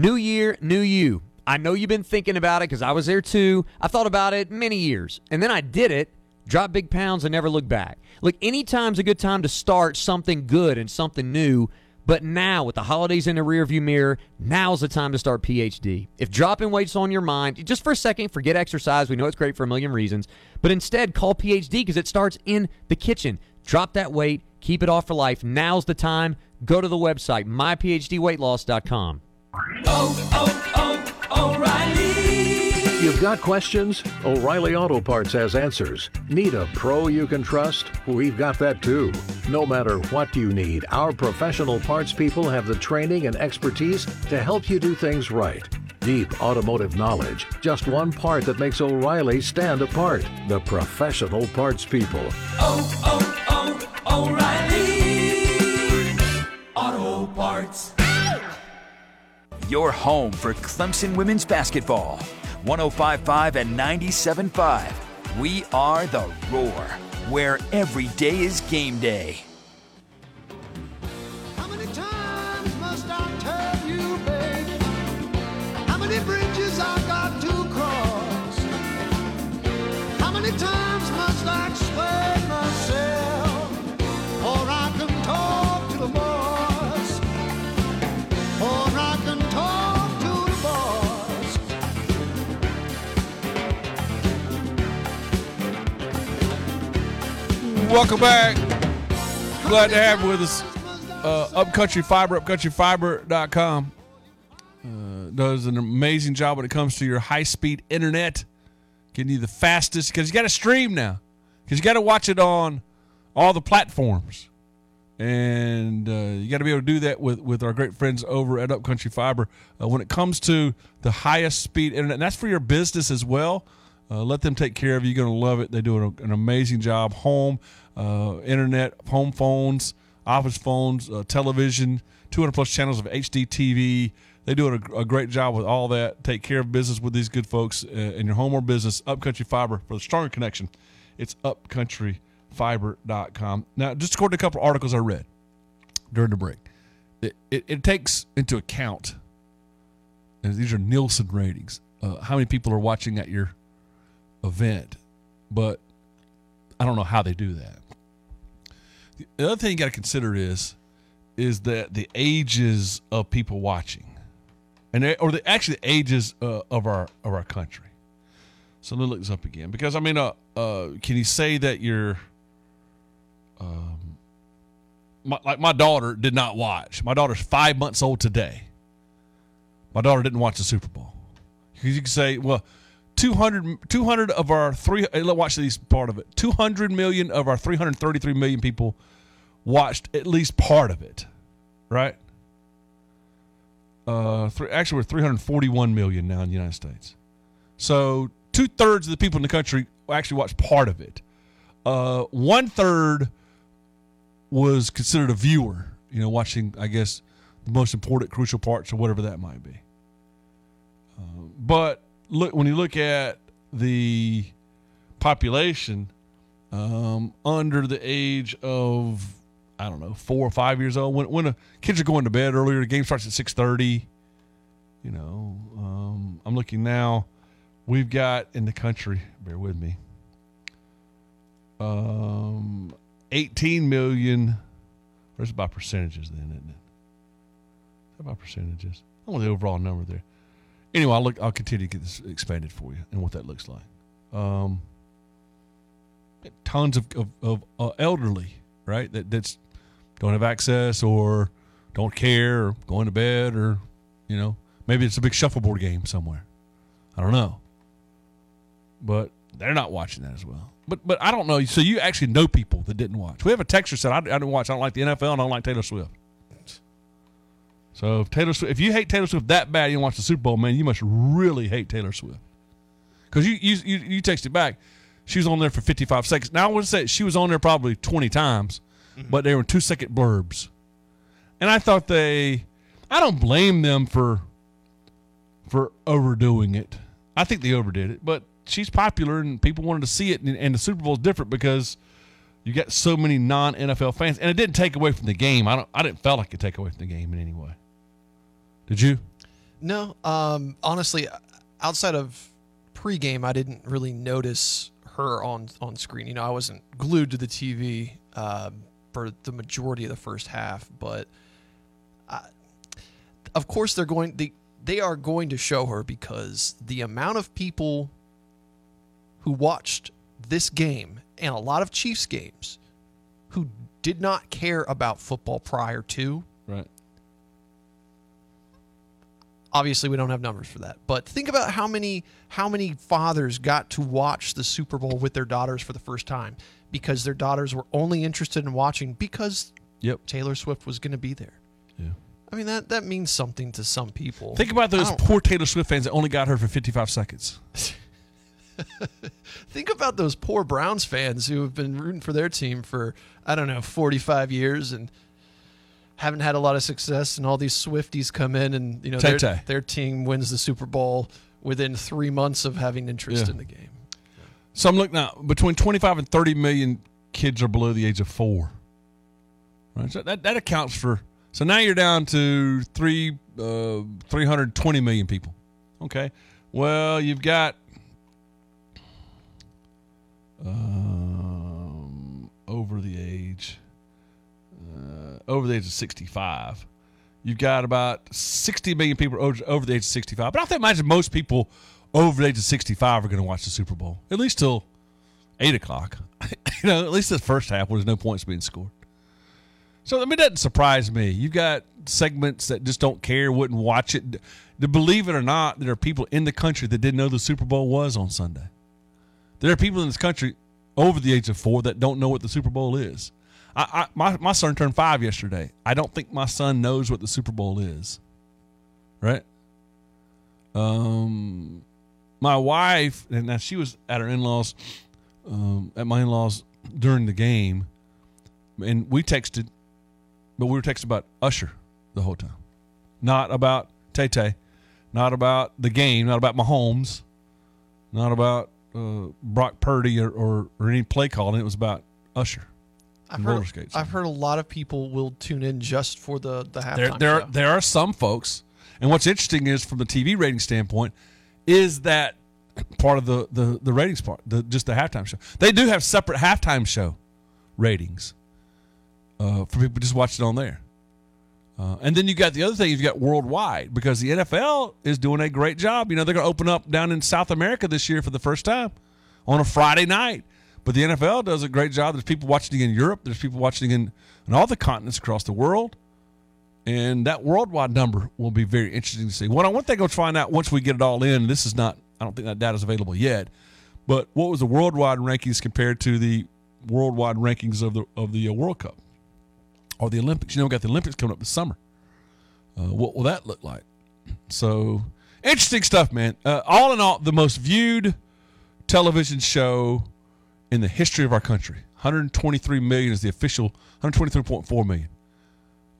New year, new you. I know you've been thinking about it because I was there too. I thought about it many years, and then I did it. Drop big pounds and never look back. Look, anytime's a good time to start something good and something new. But now, with the holidays in the rearview mirror, now's the time to start PhD. If dropping weight's on your mind, just for a second, forget exercise. We know it's great for a million reasons. But instead, call PhD because it starts in the kitchen. Drop that weight, keep it off for life. Now's the time. Go to the website, myphdweightloss.com. You've got questions? O'Reilly Auto Parts has answers. Need a pro you can trust? We've got that too. No matter what you need, our professional parts people have the training and expertise to help you do things right. Deep automotive knowledge. Just one part that makes O'Reilly stand apart. The professional parts people. Oh, oh, oh, O'Reilly Auto Parts. Your home for Clemson women's basketball. 1055 and 975. We are the Roar, where every day is game day. Welcome back. Glad to have you with us. Uh, Upcountry Fiber, upcountryfiber.com. Uh, does an amazing job when it comes to your high speed internet, getting you the fastest because you got to stream now, because you got to watch it on all the platforms, and uh, you got to be able to do that with with our great friends over at Upcountry Fiber. Uh, when it comes to the highest speed internet, and that's for your business as well. Uh, let them take care of you. You're going to love it. They do an, an amazing job. Home, uh, internet, home phones, office phones, uh, television, 200 plus channels of HD TV. They do a, a great job with all that. Take care of business with these good folks uh, in your home or business. Upcountry Fiber for the stronger connection. It's upcountryfiber.com. Now, just according to a couple articles I read during the break, it, it, it takes into account, and these are Nielsen ratings, uh, how many people are watching at your event, but I don't know how they do that. The other thing you got to consider is is that the ages of people watching, and they, or the actually the ages uh, of our of our country. So let me look this up again because I mean, uh, uh, can you say that you're, um, my, like my daughter did not watch. My daughter's five months old today. My daughter didn't watch the Super Bowl. You can say, well, 200, 200 of our three. watch this part of it. Two hundred million of our three hundred thirty-three million people watched at least part of it, right? Uh, three, actually, we're three hundred forty-one million now in the United States. So two thirds of the people in the country actually watched part of it. Uh, one third was considered a viewer. You know, watching, I guess, the most important, crucial parts or whatever that might be. Uh, but look, when you look at the population um, under the age of I don't know four or five years old, when when kids are going to bed earlier, the game starts at six thirty. You know, um, I'm looking now. We've got in the country. Bear with me. Um, 18 million. Where's about percentages then, isn't it? about percentages? I want the overall number there. Anyway, I'll look. I'll continue to get this expanded for you and what that looks like. Um, tons of of, of uh, elderly, right? That that's don't have access or don't care or going to bed or you know maybe it's a big shuffleboard game somewhere. I don't know, but they're not watching that as well. But but I don't know. So you actually know people that didn't watch. We have a texter said I, I didn't watch. I don't like the NFL. and I don't like Taylor Swift. So if Taylor Swift, if you hate Taylor Swift that bad, you don't watch the Super Bowl, man, you must really hate Taylor Swift. Because you, you you you texted back, she was on there for 55 seconds. Now I would say she was on there probably 20 times, mm-hmm. but they were two second blurbs, and I thought they, I don't blame them for for overdoing it. I think they overdid it, but she's popular and people wanted to see it. And, and the Super Bowl is different because you got so many non NFL fans, and it didn't take away from the game. I don't. I didn't feel like it take away from the game in any way. Did you? No, um, honestly, outside of pregame, I didn't really notice her on on screen. You know, I wasn't glued to the TV um, for the majority of the first half, but I, of course they're going they they are going to show her because the amount of people who watched this game and a lot of Chiefs games who did not care about football prior to right obviously we don't have numbers for that. But think about how many how many fathers got to watch the super bowl with their daughters for the first time because their daughters were only interested in watching because yep. Taylor swift was going to be there. Yeah. I mean that that means something to some people. Think about those poor Taylor Swift fans that only got her for 55 seconds. think about those poor browns fans who have been rooting for their team for i don't know 45 years and haven't had a lot of success and all these swifties come in and you know their, their team wins the super bowl within three months of having interest Yeah. in the game So I'm looking now between 25 and 30 million kids are below the age of four. Right, so that that accounts for. So now you're down to three uh, 320 million people. Okay, well you've got um, over the age of 65. You've got about 60 million people over, over the age of 65. But I think imagine most people over the age of 65 are going to watch the Super Bowl at least till eight o'clock. you know, at least the first half where there's no points being scored. So I mean, it doesn't surprise me. You've got segments that just don't care, wouldn't watch it. To believe it or not, there are people in the country that didn't know the Super Bowl was on Sunday. There are people in this country over the age of four that don't know what the Super Bowl is. I, I my my son turned five yesterday. I don't think my son knows what the Super Bowl is. Right? Um, my wife, and now she was at her in laws, um, at my in laws during the game, and we texted, but we were texting about Usher the whole time, not about Tay Tay, not about the game, not about Mahomes, not about uh, Brock Purdy or, or, or any play calling. It was about Usher. I've and heard, skates. I've heard a lot of people will tune in just for the the halftime there there show. there are some folks, and what's interesting is from the TV rating standpoint, is that part of the the the ratings part, the just the halftime show. They do have separate halftime show ratings uh, for people just watching on there. Uh, and then you got the other thing you've got worldwide because the NFL is doing a great job. You know they're going to open up down in South America this year for the first time on a Friday night. But the NFL does a great job. There's people watching in Europe. There's people watching in, in all the continents across the world. And that worldwide number will be very interesting to see. What one thing I'll find out once we get it all in, this is not, I don't think that data is available yet, but what was the worldwide rankings compared to the worldwide rankings of the of the uh, World Cup or the Olympics? You know, we got the Olympics coming up this summer. Uh, what will that look like? So interesting stuff, man. Uh, all in all, the most viewed television show in the history of our country. 123 million is the official. 123.4 million.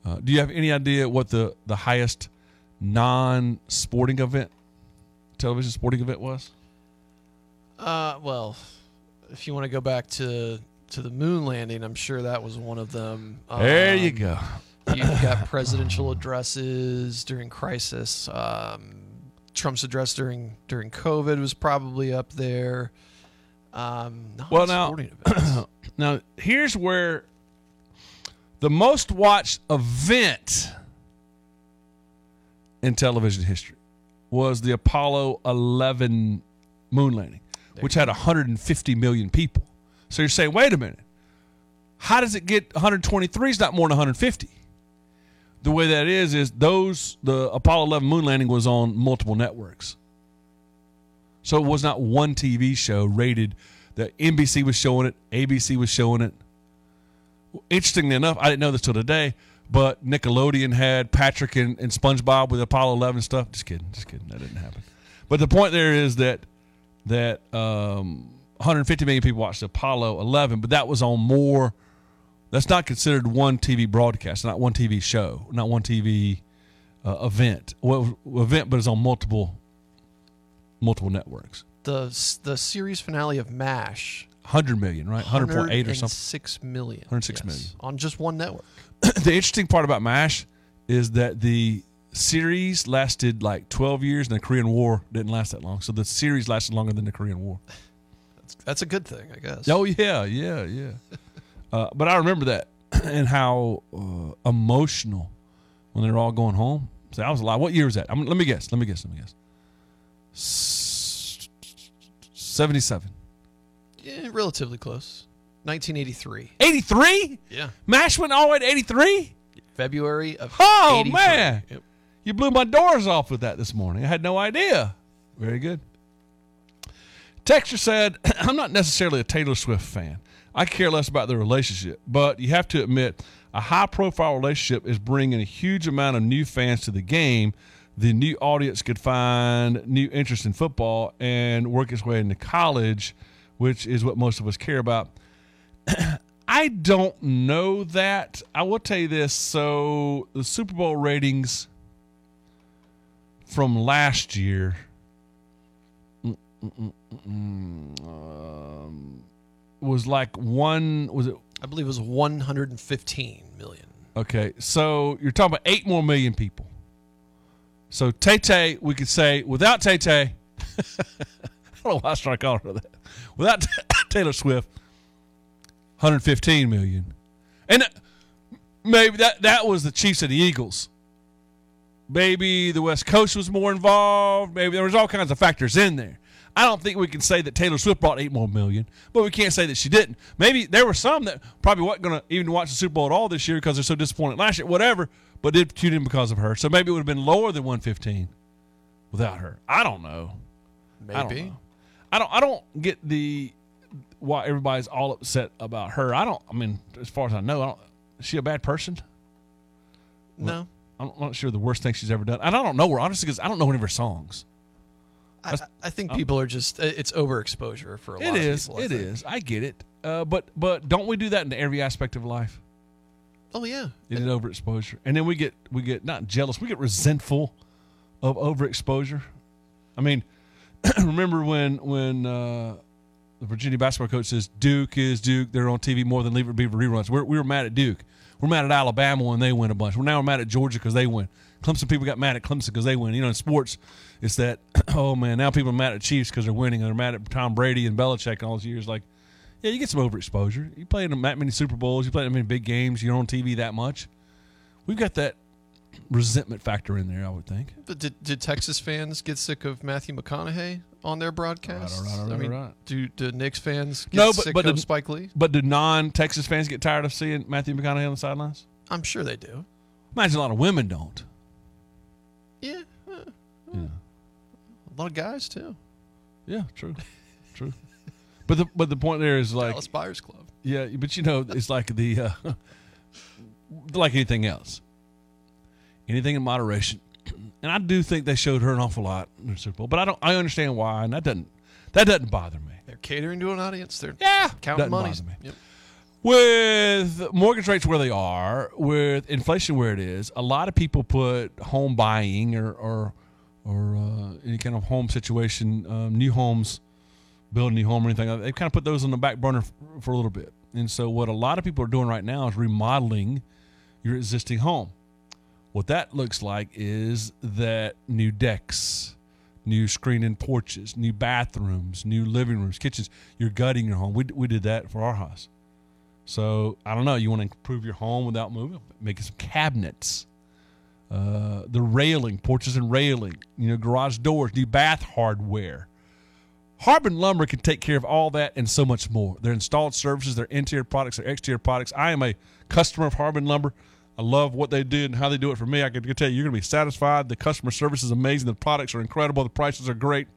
Uh, do you have any idea what the the highest non-sporting event, television sporting event was? Uh, well, if you want to go back to to the moon landing, I'm sure that was one of them. There you Um, go. You've got presidential addresses during crisis. Um, Trump's address during during COVID was probably up there. Um, Well, now, now here's where the most watched event in television history was the Apollo 11 moon landing, which had 150 million people. So you're saying, wait a minute, how does it get 123 is not more than 150? The way that is is those the Apollo 11 moon landing was on multiple networks. So it was not one TV show rated that NBC was showing it, ABC was showing it. Interestingly enough, I didn't know this till today, but Nickelodeon had Patrick and, and SpongeBob with Apollo 11 stuff. Just kidding, just kidding. That didn't happen. But the point there is that that um, 150 million people watched Apollo 11, but that was on more. That's not considered one TV broadcast, not one TV show, not one TV uh, event. Well, event, but it's on multiple multiple networks. The the series finale of MASH. 100 million, right? 100.8 or something. Six million. 106 yes, million. on just one network. the interesting part about MASH is that the series lasted like 12 years and the Korean War didn't last that long. So the series lasted longer than the Korean War. That's, that's a good thing, I guess. Oh, yeah, yeah, yeah. uh, but I remember that and how uh, emotional when they were all going home. So I was alive. What year was that? I'm, let me guess. Let me guess. Let me guess. S- 77. Yeah, relatively close. 1983. 83? Yeah. MASH went all the way to 83? February of Oh 83. man, Yep. you blew my doors off with that this morning. I had no idea. Very good. Texture said, "I'm not necessarily a Taylor Swift fan. I care less about the relationship, but you have to admit, a high-profile relationship is bringing a huge amount of new fans to the game. The new audience could find new interest in football and work its way into college, which is what most of us care about." I don't know that. I will tell you this. So the Super Bowl ratings from last year um, was like one. Was it? I believe it was 115 million. Okay, so you're talking about eight more million people. So Tay Tay, we could say without Tay Tay, I don't know why I started calling her that. Without Taylor Swift, 115 million, and uh, maybe that that was the Chiefs and the Eagles. Maybe the West Coast was more involved. Maybe there was all kinds of factors in there. I don't think we can say that Taylor Swift brought eight more million, but we can't say that she didn't. Maybe there were some that probably weren't going to even watch the Super Bowl at all this year because they're so disappointed last year, whatever, but did tune in because of her. So maybe it would have been lower than 115 without her. I don't know. I don't Maybe. know. I don't. I don't get the why everybody's all upset about her. I don't. I mean, as far as I know, I don't. Is she a bad person? No. I'm not sure the worst thing she's ever done. And I don't know her honestly because I don't know any of her songs. I, I think people are just it's overexposure for a lot It of people. I It think. is. I get it. Uh, but but don't we do that in every aspect of life? Oh yeah. Is it overexposure? And then we get we get not jealous. We get resentful of overexposure. I mean, remember when when uh, the Virginia basketball coach says Duke is Duke. They're on TV more than Lever Beaver reruns. We're, we were mad at Duke. We're mad at Alabama when they win a bunch. We're now mad at Georgia because they win. Clemson people got mad at Clemson because they win. You know, in sports, it's that oh man, now people are mad at Chiefs because they're winning, and they're mad at Tom Brady and Belichick and all those years. Like, yeah, you get some overexposure. You play in that many Super Bowls, you play in that many big games, you're on TV that much. We've got that resentment factor in there, I would think. But did, did Texas fans get sick of Matthew McConaughey on their broadcast? Right, right, right, I mean, right. do do Knicks fans get no, but sick but of do, Spike Lee? But do non-Texas fans get tired of seeing Matthew McConaughey on the sidelines? I'm sure they do. Imagine a lot of women don't. Yeah. Yeah. A lot of guys too. Yeah, true, true. But the but the point there is like Dallas Buyers Club. Yeah, but you know, it's like the uh, like anything else. Anything in moderation. And I do think they showed her an awful lot in the Super Bowl, but I don't. I understand why, and that doesn't that doesn't bother me. They're catering to an audience. They're yeah counting doesn't monies. bother me. Yep. With mortgage rates where they are, with inflation where it is, a lot of people put home buying or or, or uh, any kind of home situation, um, new homes, building a new home or anything. They kind of put those on the back burner for a little bit. And so, what a lot of people are doing right now is remodeling your existing home. What that looks like is that new decks, new screen-in porches, new bathrooms, new living rooms, kitchens. You're gutting your home. We, we did that for our house. So I don't know. You want to improve your home without moving? Making some cabinets, uh, the railing, porches and railing. You know, garage doors, new bath hardware. Harbin Lumber can take care of all that and so much more. Their installed services, their interior products, their exterior products. I am a customer of Harbin Lumber. I love what they do and how they do it for me. I can tell you, you're going to be satisfied. The customer service is amazing. The products are incredible. The prices are great.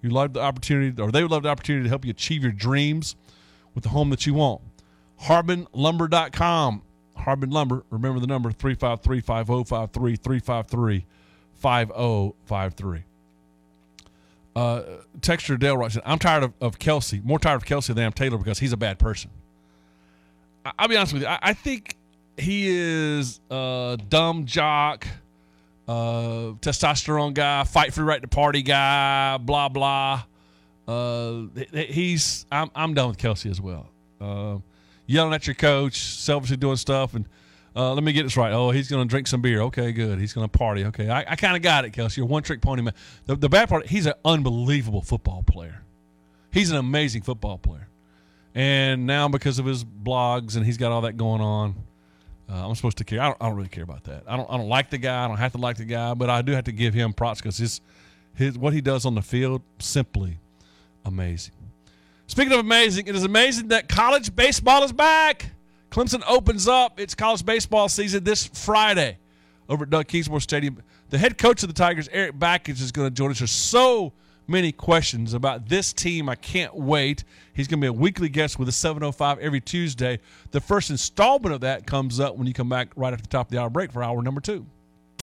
You love the opportunity, or they would love the opportunity to help you achieve your dreams with the home that you want. HarbinLumber.com. Harbin Lumber. Remember the number 353 5053 353 5053. Uh, Texture Dale writes, I'm tired of, of Kelce, more tired of Kelce than I am Taylor because he's a bad person. I, I'll be honest with you. I, I think he is a dumb jock, uh, testosterone guy, fight for right to party guy, blah blah. Uh, he's I'm I'm done with Kelce as well. Uh, yelling at your coach, selfishly doing stuff, and uh, let me get this right. Oh, he's going to drink some beer. Okay, good. He's going to party. Okay, I, I kind of got it, Kelce. You're one trick pony man. The, the bad part, he's an unbelievable football player. He's an amazing football player. And now because of his blogs and he's got all that going on, uh, I'm supposed to care. I don't, I don't really care about that. I don't. I don't like the guy. I don't have to like the guy, but I do have to give him props because his, his what he does on the field simply amazing. Speaking of amazing, it is amazing that college baseball is back. Clemson opens up its college baseball season this Friday over at Doug Kingsmore Stadium. The head coach of the Tigers, Eric Bakich, is going to join us. There's so many questions about this team. I can't wait. He's going to be a weekly guest with a 705 every Tuesday. The first installment of that comes up when you come back right at the top of the hour break for hour number two.